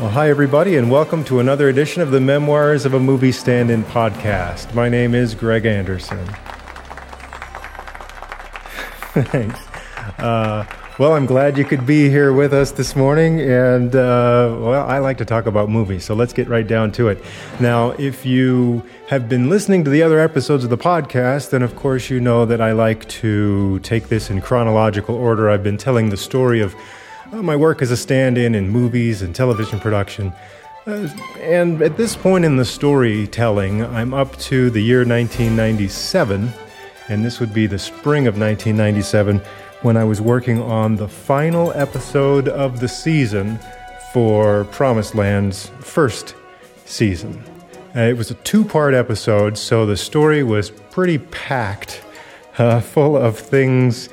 Well, hi, everybody, and welcome to another edition of the Memoirs of a Movie Stand In podcast. My name is Greg Anderson. Thanks. Uh, well, I'm glad you could be here with us this morning, and uh, well, I like to talk about movies, so let's get right down to it. Now, if you have been listening to the other episodes of the podcast, then of course you know that I like to take this in chronological order. I've been telling the story of uh, my work as a stand in in movies and television production. Uh, and at this point in the storytelling, I'm up to the year 1997, and this would be the spring of 1997 when I was working on the final episode of the season for Promised Land's first season. Uh, it was a two part episode, so the story was pretty packed, uh, full of things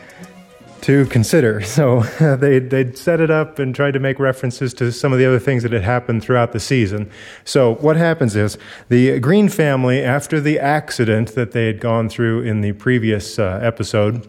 to consider. So they they'd set it up and tried to make references to some of the other things that had happened throughout the season. So what happens is the Green family, after the accident that they had gone through in the previous uh, episode,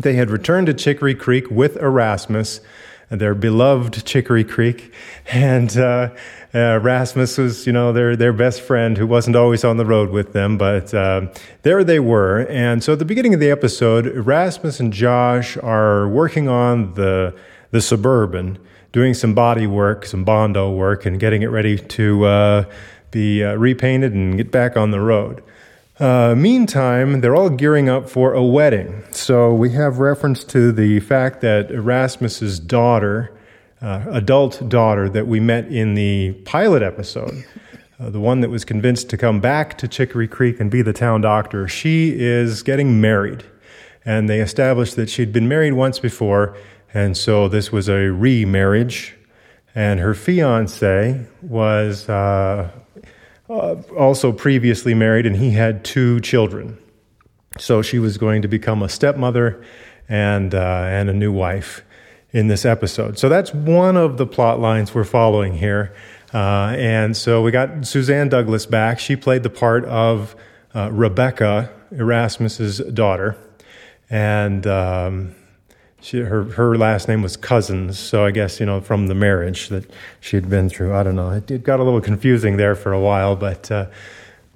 they had returned to Chicory Creek with Erasmus, their beloved Chicory Creek, and. Uh, uh, Rasmus was, you know, their their best friend who wasn't always on the road with them, but uh, there they were. And so at the beginning of the episode, Rasmus and Josh are working on the the suburban, doing some body work, some bondo work, and getting it ready to uh, be uh, repainted and get back on the road. Uh, meantime, they're all gearing up for a wedding. So we have reference to the fact that Erasmus's daughter uh, adult daughter that we met in the pilot episode, uh, the one that was convinced to come back to Chicory Creek and be the town doctor, she is getting married. And they established that she'd been married once before, and so this was a remarriage. And her fiance was uh, uh also previously married, and he had two children. So she was going to become a stepmother and, uh, and a new wife in this episode. So that's one of the plot lines we're following here. Uh, and so we got Suzanne Douglas back. She played the part of uh, Rebecca, Erasmus's daughter, and um, she, her her last name was Cousins. So I guess you know from the marriage that she had been through. I don't know. It, it got a little confusing there for a while, but. Uh,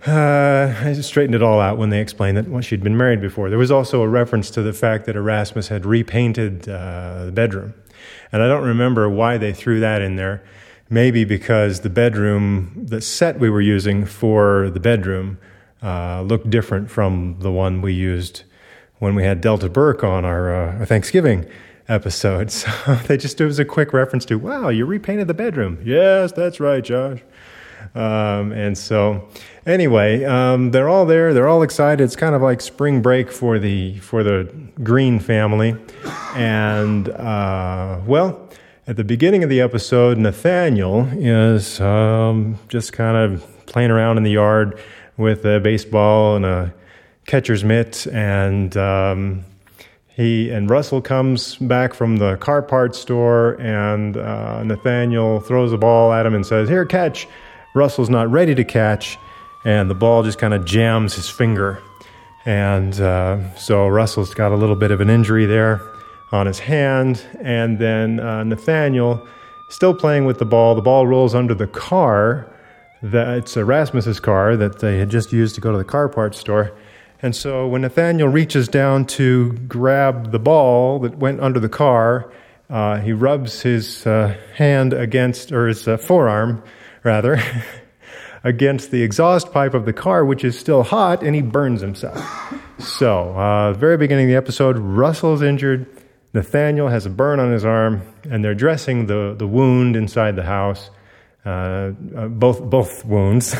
uh, I straightened it all out when they explained that well, she'd been married before. There was also a reference to the fact that Erasmus had repainted uh, the bedroom. And I don't remember why they threw that in there. Maybe because the bedroom, the set we were using for the bedroom, uh, looked different from the one we used when we had Delta Burke on our, uh, our Thanksgiving episode. So they just, it was a quick reference to, wow, you repainted the bedroom. Yes, that's right, Josh. Um, and so, anyway, um, they're all there. They're all excited. It's kind of like spring break for the for the Green family. And uh, well, at the beginning of the episode, Nathaniel is um, just kind of playing around in the yard with a baseball and a catcher's mitt, and um, he and Russell comes back from the car parts store, and uh, Nathaniel throws a ball at him and says, "Here, catch." Russell's not ready to catch, and the ball just kind of jams his finger. And uh, so Russell's got a little bit of an injury there on his hand. And then uh, Nathaniel, still playing with the ball, the ball rolls under the car. That's Erasmus's car that they had just used to go to the car parts store. And so when Nathaniel reaches down to grab the ball that went under the car, uh, he rubs his uh, hand against, or his uh, forearm rather, against the exhaust pipe of the car, which is still hot, and he burns himself. So, uh, very beginning of the episode, Russell's injured. Nathaniel has a burn on his arm, and they're dressing the, the wound inside the house, uh, uh, both both wounds,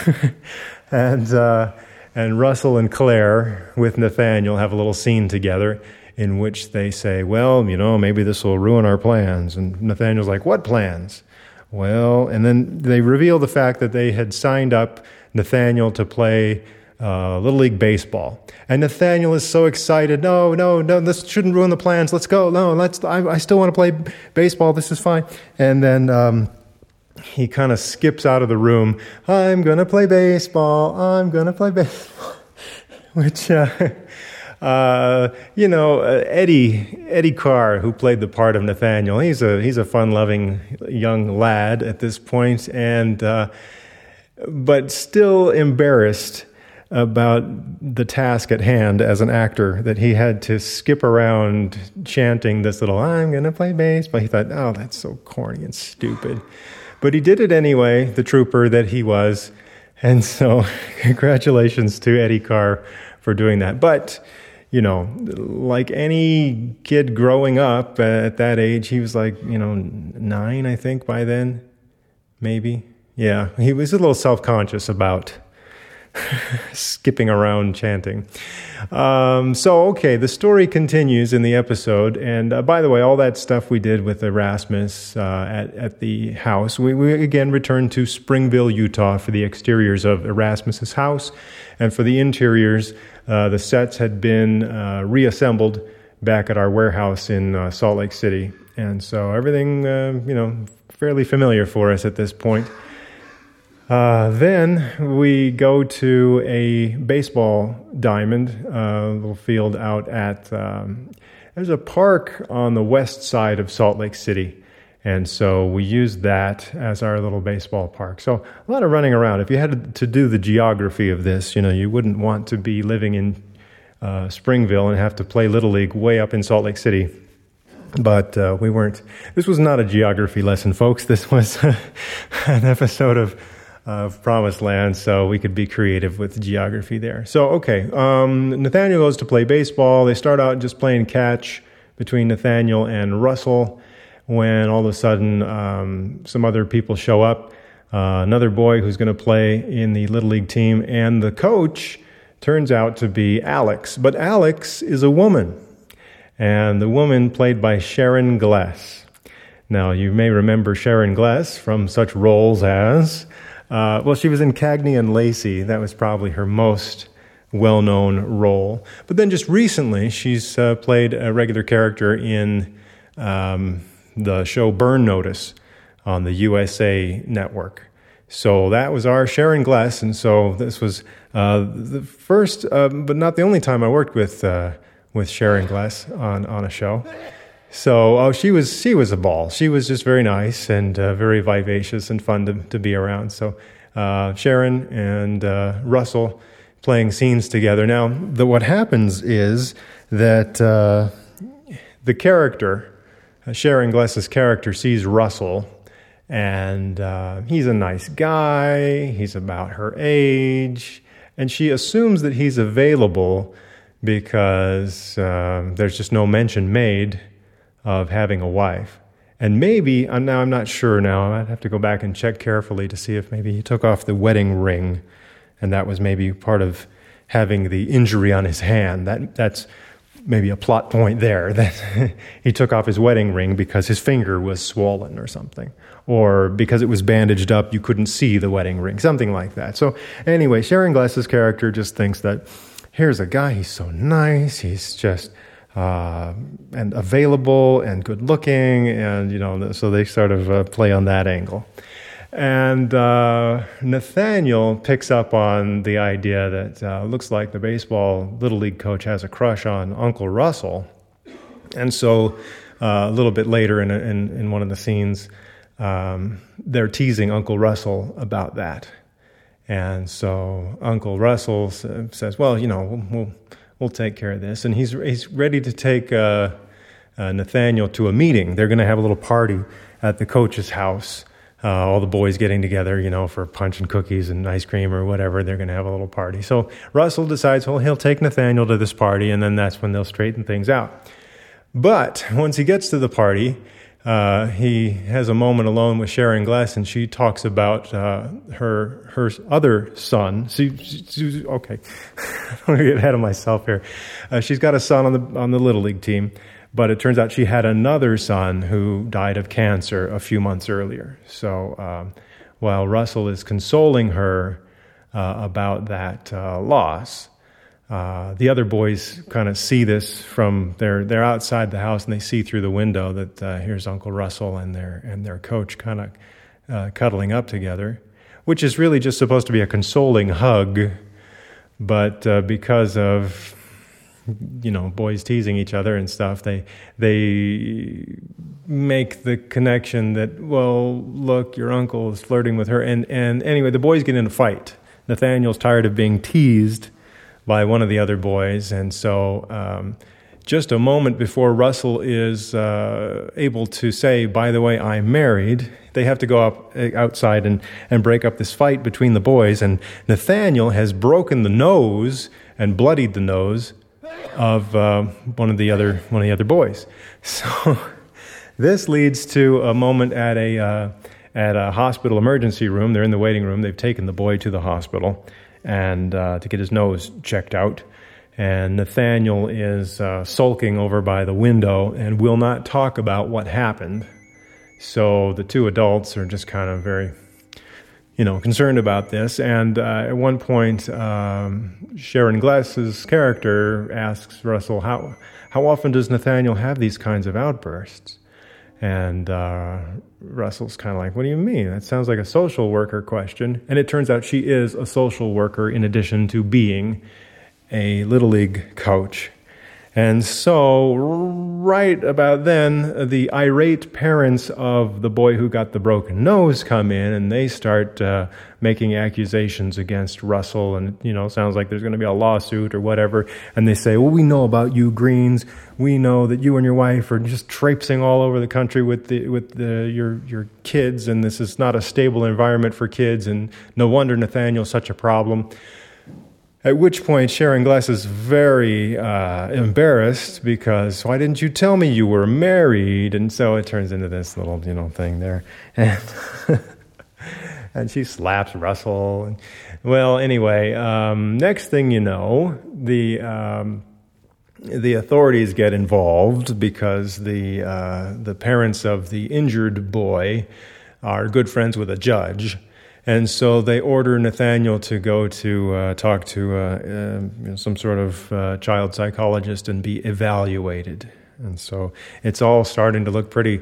and uh, and Russell and Claire with Nathaniel have a little scene together in which they say, "Well, you know, maybe this will ruin our plans." And Nathaniel's like, "What plans?" Well, and then they reveal the fact that they had signed up Nathaniel to play uh, Little League Baseball. And Nathaniel is so excited. No, no, no, this shouldn't ruin the plans. Let's go. No, let's, I, I still want to play baseball. This is fine. And then um, he kind of skips out of the room. I'm going to play baseball. I'm going to play baseball. Which, uh, uh, you know, uh, Eddie Eddie Karr, who played the part of Nathaniel, he's a he's a fun-loving young lad at this point, and uh, but still embarrassed about the task at hand as an actor that he had to skip around chanting this little "I'm gonna play bass," but He thought, "Oh, that's so corny and stupid," but he did it anyway. The trooper that he was, and so congratulations to Eddie Karr for doing that. But you know, like any kid growing up at that age, he was like, you know, nine, I think, by then, maybe. Yeah, he was a little self conscious about skipping around chanting. Um, so, okay, the story continues in the episode. And uh, by the way, all that stuff we did with Erasmus uh, at, at the house, we, we again returned to Springville, Utah for the exteriors of Erasmus's house. And for the interiors, uh, the sets had been uh, reassembled back at our warehouse in uh, Salt Lake City. And so everything, uh, you know, fairly familiar for us at this point. Uh, then we go to a baseball diamond, a little field out at, um, there's a park on the west side of Salt Lake City. And so we used that as our little baseball park. So a lot of running around. If you had to do the geography of this, you know, you wouldn't want to be living in uh, Springville and have to play Little League way up in Salt Lake City. But uh, we weren't. This was not a geography lesson, folks. This was an episode of of Promised Land, so we could be creative with geography there. So, okay, um, Nathaniel goes to play baseball. They start out just playing catch between Nathaniel and Russell when all of a sudden um, some other people show up. Uh, another boy who's going to play in the Little League team, and the coach turns out to be Alex. But Alex is a woman, and the woman played by Sharon Gless. Now, you may remember Sharon Gless from such roles as, uh, well, she was in Cagney and Lacey. That was probably her most well known role. But then just recently, she's uh, played a regular character in. Um, the show Burn Notice on the USA network. So that was our Sharon Gless, and so this was uh, the first, uh, but not the only time I worked with uh, with Sharon Gless on on a show. So oh, she was she was a ball. She was just very nice and uh, very vivacious and fun to to be around. So uh, Sharon and uh, Russell playing scenes together. Now, the, what happens is that the character Sharon Gless's character sees Russell, and uh, he's a nice guy. He's about her age, and she assumes that he's available because uh, there's just no mention made of having a wife. And maybe, uh, now I'm not sure now, I'd have to go back and check carefully to see if maybe he took off the wedding ring, and that was maybe part of having the injury on his hand. That, that's maybe a plot point there that he took off his wedding ring because his finger was swollen or something, or because it was bandaged up, you couldn't see the wedding ring, something like that. So, anyway, Sharon Gless's character just thinks that here's a guy, he's so nice, he's just. Uh, and available and good looking, and you know, so they sort of uh, play on that angle. And uh, Nathaniel picks up on the idea that uh, looks like the baseball little league coach has a crush on Uncle Russell. And so uh, a little bit later in, in, in one of the scenes, um, they're teasing Uncle Russell about that. And so Uncle Russell says, "Well, you know, we'll we'll take care of this." And he's he's ready to take uh, uh, Nathaniel to a meeting. They're going to have a little party at the coach's house, uh, all the boys getting together, you know, for punch and cookies and ice cream or whatever. They're going to have a little party. So Russell decides, well, he'll take Nathaniel to this party, and then that's when they'll straighten things out. But once he gets to the party, uh, he has a moment alone with Sharon Gless, and she talks about uh, her her other son. She, she, okay, I don't want to get ahead of myself here. Uh, she's got a son on the on the little league team, but it turns out she had another son who died of cancer a few months earlier. So um, while Russell is consoling her uh, about that uh, loss, uh, the other boys kind of see this from they're they're outside the house and they see through the window that uh, here's Uncle Russell and their and their coach kind of uh, cuddling up together, which is really just supposed to be a consoling hug, but uh, because of you know boys teasing each other and stuff they they make the connection that well look your uncle is flirting with her. And and anyway the boys get in a fight. Nathaniel's tired of being teased by one of the other boys. And so um, just a moment before russell is uh, able to say by the way i'm married they have to go up uh, outside and, and break up this fight between the boys. And nathaniel has broken the nose and bloodied the nose of uh, one of the other one of the other boys. So this leads to a moment at a uh, at a hospital emergency room. They're in the waiting room. They've taken the boy to the hospital and uh, to get his nose checked out. And Nathaniel is uh, sulking over by the window and will not talk about what happened. So the two adults are just kind of very you know, concerned about this. And uh, at one point, um, Sharon Gless's character asks Russell, "How how often does Nathaniel have these kinds of outbursts?" And uh, Russell's kind of like, "What do you mean? That sounds like a social worker question." And it turns out she is a social worker in addition to being a little league coach. And so, right about then, the irate parents of the boy who got the broken nose come in and they start uh, making accusations against Russell. And, you know, sounds like there's going to be a lawsuit or whatever. And they say, Well, we know about you, Greens. We know that you and your wife are just traipsing all over the country with, the, with the, your, your kids, and this is not a stable environment for kids. And no wonder Nathaniel's such a problem. At which point, Sharon Gless is very uh, embarrassed because why didn't you tell me you were married? And so it turns into this little, you know, thing there, and and she slaps Russell. Well, anyway, um, next thing you know, the um, the authorities get involved because the uh, the parents of the injured boy are good friends with a judge and so they order Nathaniel to go to uh, talk to uh, uh, you know, some sort of uh, child psychologist and be evaluated. And so it's all starting to look pretty,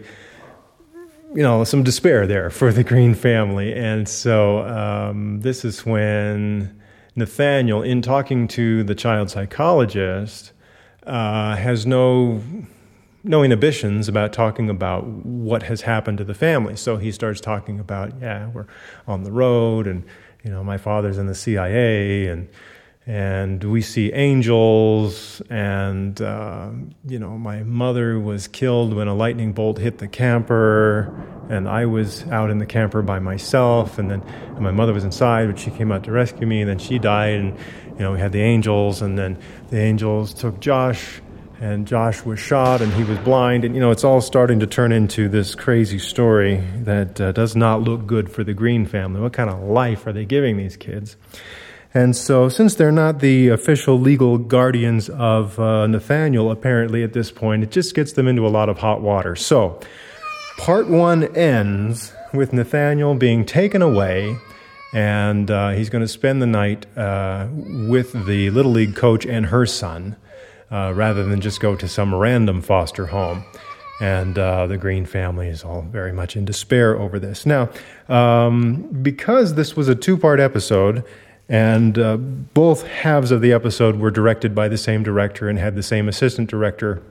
you know, some despair there for the Green family. And so um, this is when Nathaniel, in talking to the child psychologist, uh, has no no inhibitions about talking about what has happened to the family. So he starts talking about, yeah, we're on the road, and you know, my father's in the CIA, and and we see angels, and uh, you know, my mother was killed when a lightning bolt hit the camper, and I was out in the camper by myself, and then and my mother was inside, but she came out to rescue me, and then she died, and you know, we had the angels, and then the angels took Josh and Josh was shot and he was blind. And, you know, it's all starting to turn into this crazy story that uh, does not look good for the Green family. What kind of life are they giving these kids? And so, since they're not the official legal guardians of uh, Nathaniel, apparently at this point, it just gets them into a lot of hot water. So, part one ends with Nathaniel being taken away, and uh, he's going to spend the night uh, with the Little League coach and her son uh, rather than just go to some random foster home. And uh, the Green family is all very much in despair over this. Now, um, because this was a two part episode, and uh, both halves of the episode were directed by the same director and had the same assistant director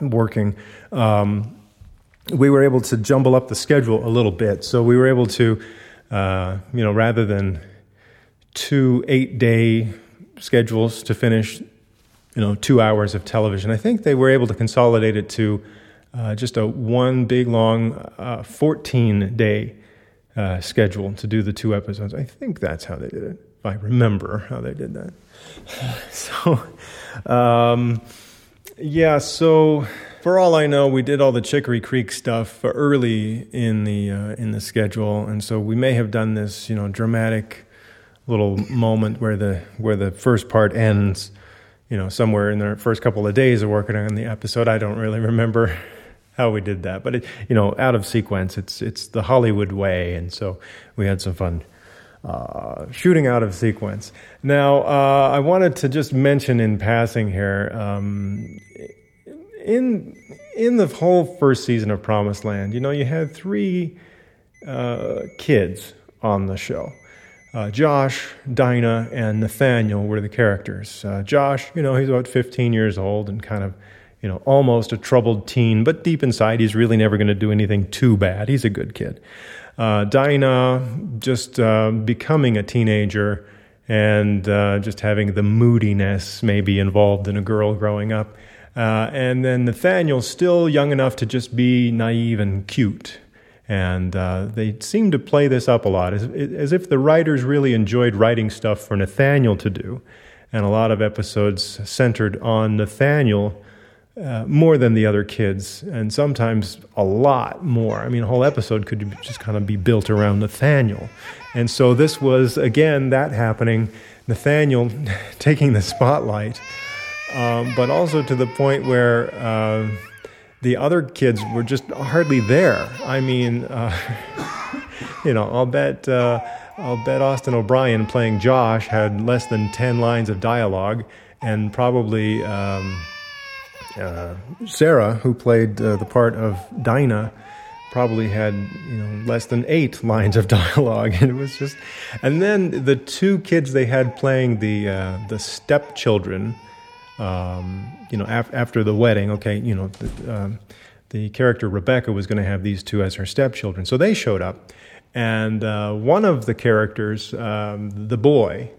working, um, we were able to jumble up the schedule a little bit. So we were able to, uh, you know, rather than two eight day schedules to finish you know, two hours of television. I think they were able to consolidate it to uh, just a one big long uh, 14 day uh, schedule to do the two episodes. I think that's how they did it. If I remember how they did that. so, um, yeah. So, for all I know, we did all the Chicory Creek stuff early in the uh, in the schedule, and so we may have done this, you know, dramatic little moment where the where the first part ends you know, somewhere in the first couple of days of working on the episode. I don't really remember how we did that, but it, you know, out of sequence, it's it's the Hollywood way, and so we had some fun uh, shooting out of sequence. Now, uh, I wanted to just mention in passing here, um, in in the whole first season of Promised Land, you know, you had three uh, kids on the show. Uh, Josh, Dinah, and Nathaniel were the characters. Uh, Josh, you know, he's about 15 years old and kind of, you know, almost a troubled teen, but deep inside, he's really never going to do anything too bad. He's a good kid. Uh, Dinah, just uh, becoming a teenager and uh, just having the moodiness maybe involved in a girl growing up. Uh, and then Nathaniel, still young enough to just be naive and cute. And uh, they seem to play this up a lot, as, as if the writers really enjoyed writing stuff for Nathaniel to do. And a lot of episodes centered on Nathaniel uh, more than the other kids, and sometimes a lot more. I mean, a whole episode could just kind of be built around Nathaniel. And so this was, again, that happening, Nathaniel taking the spotlight, um, but also to the point where. Uh, the other kids were just hardly there. I mean, uh, you know, I'll bet uh, I'll bet Austin O'Brien playing Josh had less than ten lines of dialogue, and probably um, uh, Sarah, who played uh, the part of Dinah, probably had you know less than eight lines of dialogue, and it was just. And then the two kids they had playing the uh, the stepchildren um, you know, af- after the wedding, okay, you know, the, um, the character Rebecca was going to have these two as her stepchildren. So they showed up. And uh, one of the characters, um, the boy,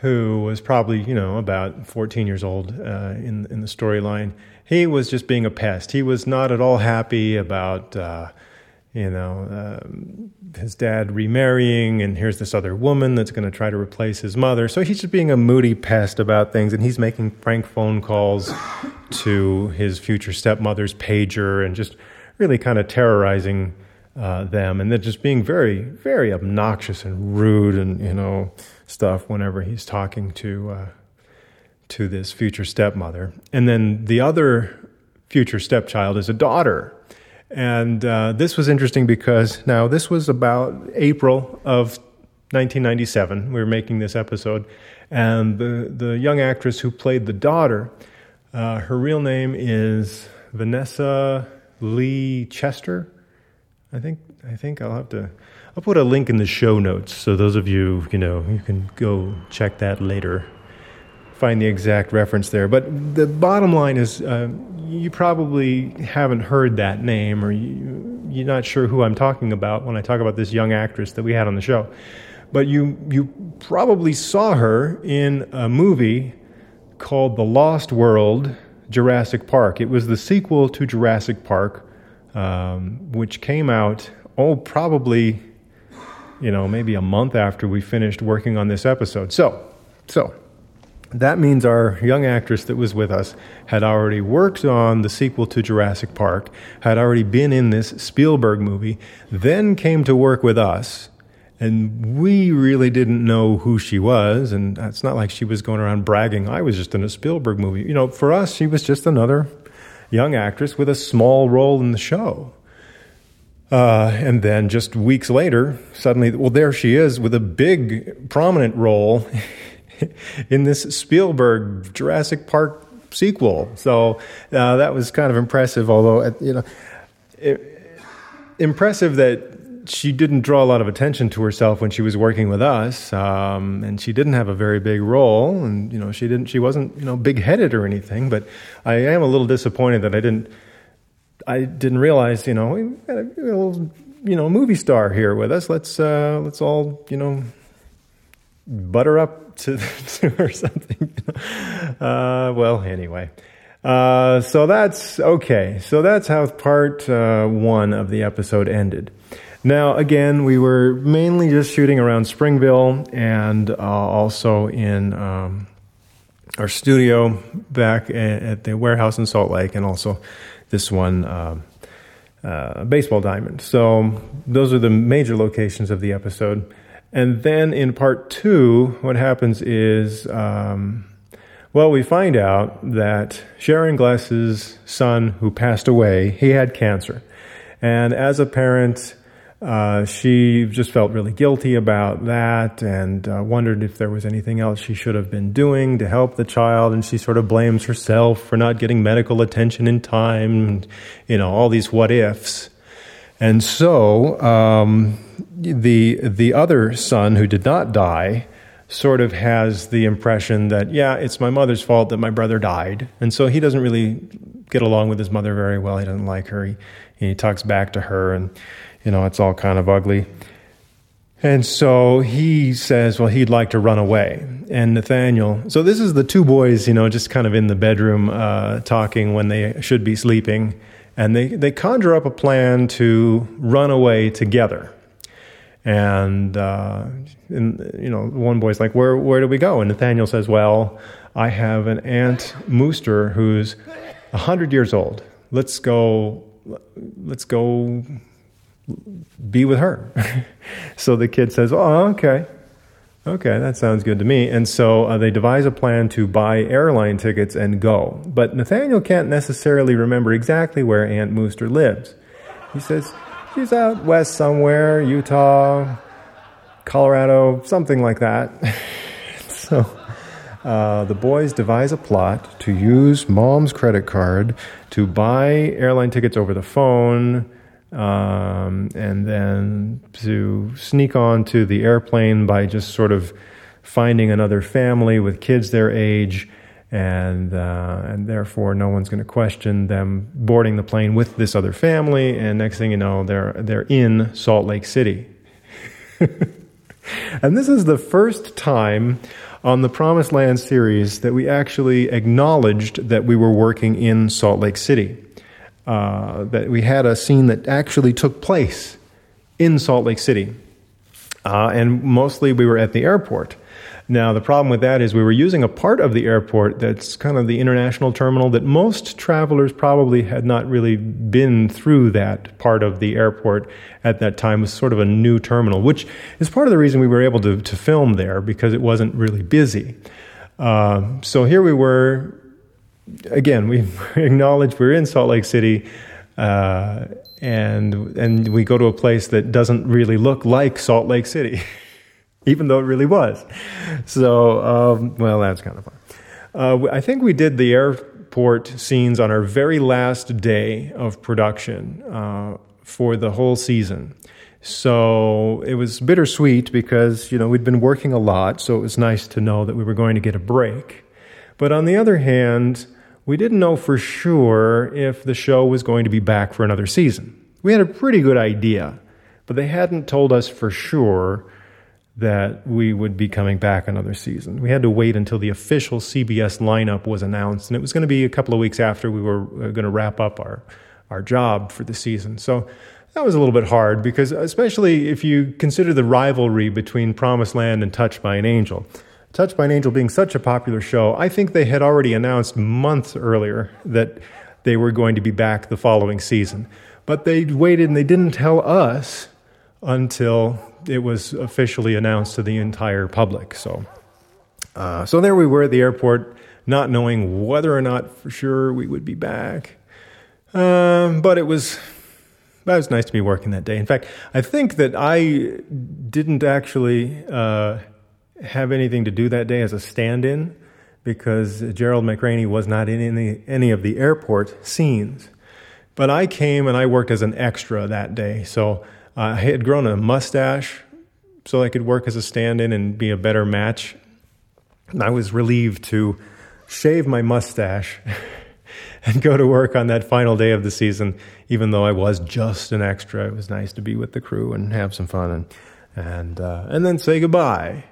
who was probably, you know, about 14 years old uh, in, in the storyline, he was just being a pest. He was not at all happy about. Uh, you know, um, his dad remarrying, and here's this other woman that's going to try to replace his mother. So he's just being a moody pest about things, and he's making prank phone calls to his future stepmother's pager and just really kind of terrorizing uh, them, and then just being very, very obnoxious and rude and, you know, stuff whenever he's talking to. Uh, to this future stepmother. And then the other future stepchild is a daughter and uh, this was interesting because now this was about April of 1997. We were making this episode, and the the young actress who played the daughter, uh, her real name is Vanessa Lee Chester. I think I think I'll have to. I'll put a link in the show notes so those of you you know you can go check that later find the exact reference there. But the bottom line is, uh, you probably haven't heard that name, or you, you're not sure who I'm talking about when I talk about this young actress that we had on the show. But you you probably saw her in a movie called The Lost World Jurassic Park. It was the sequel to Jurassic Park, um, which came out oh probably you know maybe a month after we finished working on this episode. So so that means our young actress that was with us had already worked on the sequel to Jurassic Park, had already been in this Spielberg movie, then came to work with us. And we really didn't know who she was. And it's not like she was going around bragging, I was just in a Spielberg movie. You know, for us, she was just another young actress with a small role in the show. Uh, and then just weeks later, suddenly, well, there she is with a big, prominent role in this Spielberg Jurassic Park sequel. So uh, that was kind of impressive, although, you know, it, impressive that she didn't draw a lot of attention to herself when she was working with us, um, and she didn't have a very big role, and you know she didn't she wasn't you know big headed or anything. But I am a little disappointed that I didn't I didn't realize you know we got a little you know movie star here with us. Let's uh, let's all you know butter up to, to or something. Uh, well, anyway. Uh, so that's okay. So that's how part uh, one of the episode ended. Now, again, we were mainly just shooting around Springville and uh, also in um, our studio back at the warehouse in Salt Lake, and also this one. Um, uh, baseball diamond. So those are the major locations of the episode. And then in part two, what happens is, um, well, we find out that Sharon Gless's son, who passed away, he had cancer. And as a parent, uh, she just felt really guilty about that and uh, wondered if there was anything else she should have been doing to help the child. And she sort of blames herself for not getting medical attention in time, and, you know, all these what ifs. And so um, the the other son who did not die sort of has the impression that yeah, it's my mother's fault that my brother died, and so he doesn't really get along with his mother very well. He doesn't like her. He, he talks back to her, and you know it's all kind of ugly. And so he says, well, he'd like to run away. And Nathaniel, so this is the two boys, you know, just kind of in the bedroom uh, talking when they should be sleeping. And they, they conjure up a plan to run away together. And, uh, and, you know, one boy's like, where, where do we go? And Nathaniel says, well, I have an aunt Mooster who's 100 years old. Let's go, let's go be with her. so the kid says, Oh, okay. Okay, that sounds good to me. And so uh, they devise a plan to buy airline tickets and go. But Nathaniel can't necessarily remember exactly where Aunt Mooster lives. He says, She's out west somewhere, Utah, Colorado, something like that. so uh, the boys devise a plot to use mom's credit card to buy airline tickets over the phone um, and then to sneak on to the airplane by just sort of finding another family with kids their age, and uh, and therefore no one's going to question them boarding the plane with this other family. And next thing you know, they're they're in Salt Lake City. and this is the first time on the Promised Land series that we actually acknowledged that we were working in Salt Lake City uh, that we had a scene that actually took place in Salt Lake City. Uh, and mostly we were at the airport. Now, the problem with that is we were using a part of the airport that's kind of the international terminal that most travelers probably had not really been through that part of the airport at that time. It was sort of a new terminal, which is part of the reason we were able to, to film there because it wasn't really busy. Uh, so here we were again, we acknowledge we're in Salt Lake City, uh, and and we go to a place that doesn't really look like Salt Lake City, even though it really was. So, um, well, that's kind of fun. Uh, I think we did the airport scenes on our very last day of production uh, for the whole season. So it was bittersweet because you know we'd been working a lot, so it was nice to know that we were going to get a break. But on the other hand, we didn't know for sure if the show was going to be back for another season. We had a pretty good idea, but they hadn't told us for sure that we would be coming back another season. We had to wait until the official CBS lineup was announced, and it was going to be a couple of weeks after we were uh, going to wrap up our, our job for the season. So that was a little bit hard because, especially if you consider the rivalry between Promised Land and Touched by an Angel. Touched by an Angel being such a popular show, I think they had already announced months earlier that they were going to be back the following season. But they waited and they didn't tell us until it was officially announced to the entire public. So, uh, so there we were at the airport, not knowing whether or not for sure we would be back. Um, but it was that was nice to be working that day. In fact, I think that I didn't actually uh, have anything to do that day as a stand in because Gerald McRaney was not in any, any of the airport scenes. But I came and I worked as an extra that day. So I had grown a mustache so I could work as a stand in and be a better match. And I was relieved to shave my mustache and go to work on that final day of the season, even though I was just an extra. It was nice to be with the crew and have some fun and, and, uh, and then say goodbye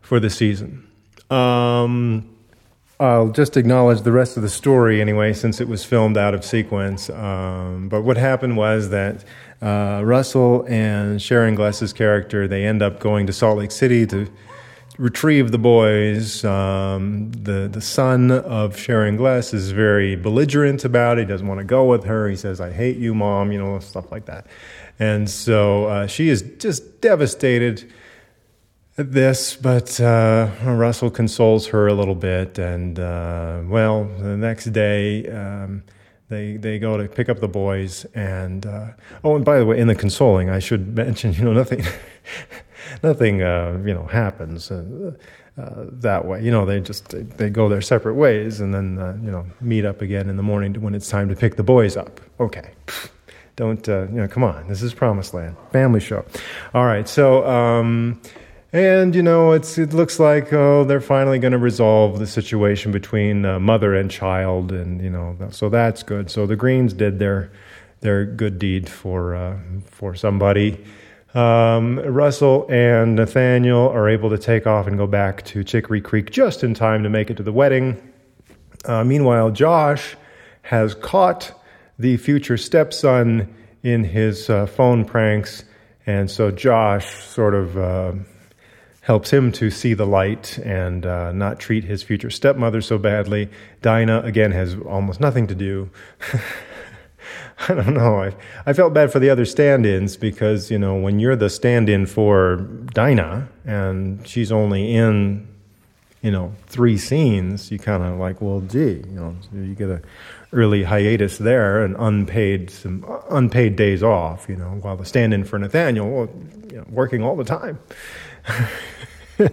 for the season. Um, I'll just acknowledge the rest of the story anyway, since it was filmed out of sequence. Um, but what happened was that uh, Russell and Sharon Gless's character they end up going to Salt Lake City to retrieve the boys. Um, the the son of Sharon Glass is very belligerent about it. He doesn't want to go with her. He says, "I hate you, mom," you know, stuff like that. And so uh, she is just devastated this, but uh, Russell consoles her a little bit, and uh, well, the next day um, they they go to pick up the boys, and uh, oh, and by the way, in the consoling, I should mention, you know, nothing, nothing, uh, you know, happens. Uh, uh, that way, you know, they just they, they, go their separate ways, and then you know meet up again in the morning when it's time to pick the boys up. Okay, Don't, you know, come on. This is Promised Land. Family show. All right. So, um, and, you know, it's, it looks like, oh, they're finally going to resolve the situation between uh, mother and child. And, you know, so that's good. So the Greens did their, their good deed for, uh, for somebody. Um, Russell and Nathaniel are able to take off and go back to Chicory Creek just in time to make it to the wedding. Uh, meanwhile, Josh has caught the future stepson in his uh, phone pranks, and so Josh sort of uh, helps him to see the light and uh, not treat his future stepmother so badly. Dinah, again, has almost nothing to do. I don't know. I, I felt bad for the other stand ins because, you know, when you're the stand in for Dinah and she's only in, you know, three scenes, you kind of like, well, gee, you know, you get a early hiatus there and unpaid some unpaid days off, you know, while the stand in for Nathaniel, well, you know, working all the time.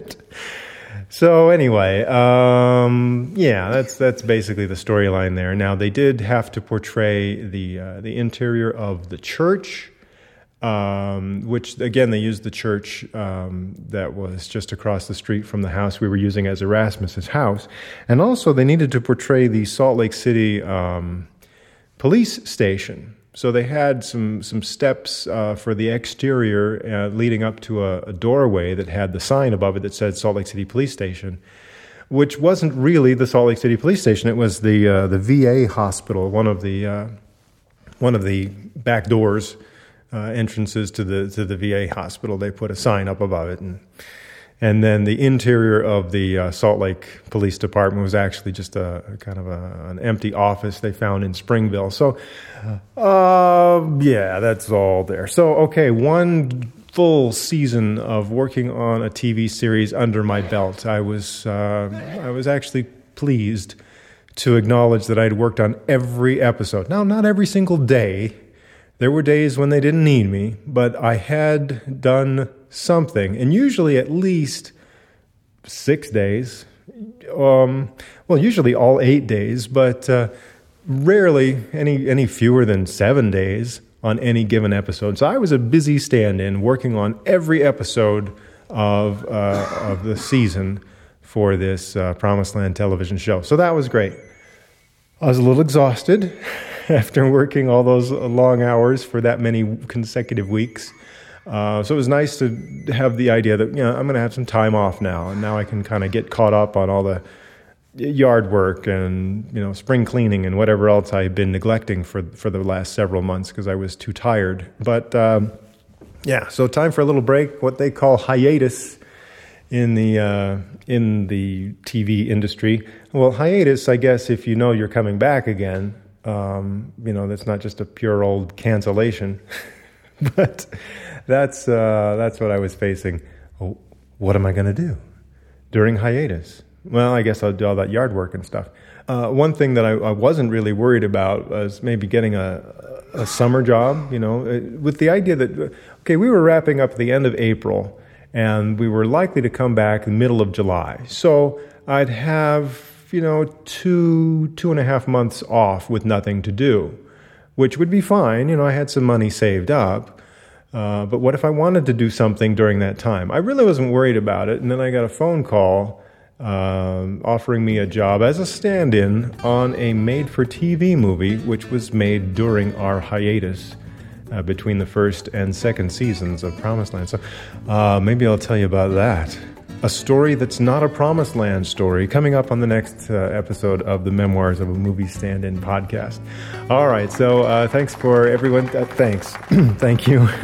So anyway, um, yeah, that's that's basically the storyline there. Now they did have to portray the uh, the interior of the church, um, which again they used the church um, that was just across the street from the house we were using as Erasmus's house, and also they needed to portray the Salt Lake City um, police station. So they had some some steps uh, for the exterior uh, leading up to a, a, doorway that had the sign above it that said Salt Lake City Police Station, which wasn't really the Salt Lake City Police Station. It was the uh, the VA hospital, one of the uh, one of the back doors uh, entrances to the to the VA hospital. They put a sign up above it and and then the interior of the uh, Salt Lake Police Department was actually just a, a kind of a, an empty office they found in Springville. So, uh, yeah, that's all there. So, okay, one full season of working on a TV series under my belt. I was uh, I was actually pleased to acknowledge that I'd worked on every episode. Now, not every single day. There were days when they didn't need me, but I had done something, and usually at least six days. Um, well, usually all eight days, but uh, rarely any any fewer than seven days on any given episode. So I was a busy stand-in working on every episode of uh, of the season for this uh, Promised Land television show. So that was great. I was a little exhausted after working all those long hours for that many consecutive weeks. Uh, so it was nice to have the idea that you know I'm going to have some time off now, and now I can kind of get caught up on all the yard work and you know spring cleaning and whatever else I've been neglecting for for the last several months because I was too tired. But um, yeah, so time for a little break, what they call hiatus in the uh, in the TV industry. Well, hiatus, I guess, if you know you're coming back again, um, you know that's not just a pure old cancellation, but that's uh, that's what I was facing. Oh, what am I going to do during hiatus? Well, I guess I'll do all that yard work and stuff. Uh, one thing that I, I, wasn't really worried about was maybe getting a, a summer job. You know, uh, with the idea that okay, we were wrapping up the end of April, and we were likely to come back in the middle of July. So I'd have you know two two and a half months off with nothing to do, which would be fine. You know, I had some money saved up. Uh, but what if I wanted to do something during that time? I really wasn't worried about it. And then I got a phone call um, offering me a job as a stand in on a made for TV movie, which was made during our hiatus. Uh, between the first and second seasons of Promised Land. So uh, maybe I'll tell you about that a story that's not a promised land story coming up on the next uh, episode of the memoirs of a movie stand-in podcast. All right so uh, thanks for everyone uh, thanks. Thank you.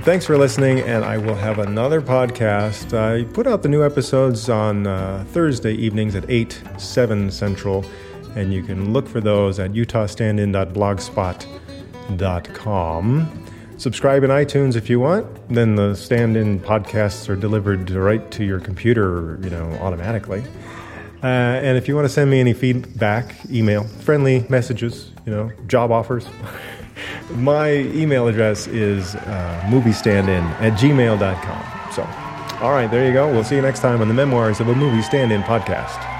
Thanks for listening and i will have another podcast. I put out the new episodes on uh, thursday evenings at 8 7 central and you can look for those at utahstandin.blogspot.com Subscribe in iTunes if you want. Then the stand-in podcasts are delivered right to your computer, you know, automatically. Uh, and if you want to send me any feedback, email, friendly messages, you know, job offers. My email address is uh, moviestandin at gmail.com. So, all right, there you go. We'll see you next time on the Memoirs of a Movie Stand In podcast.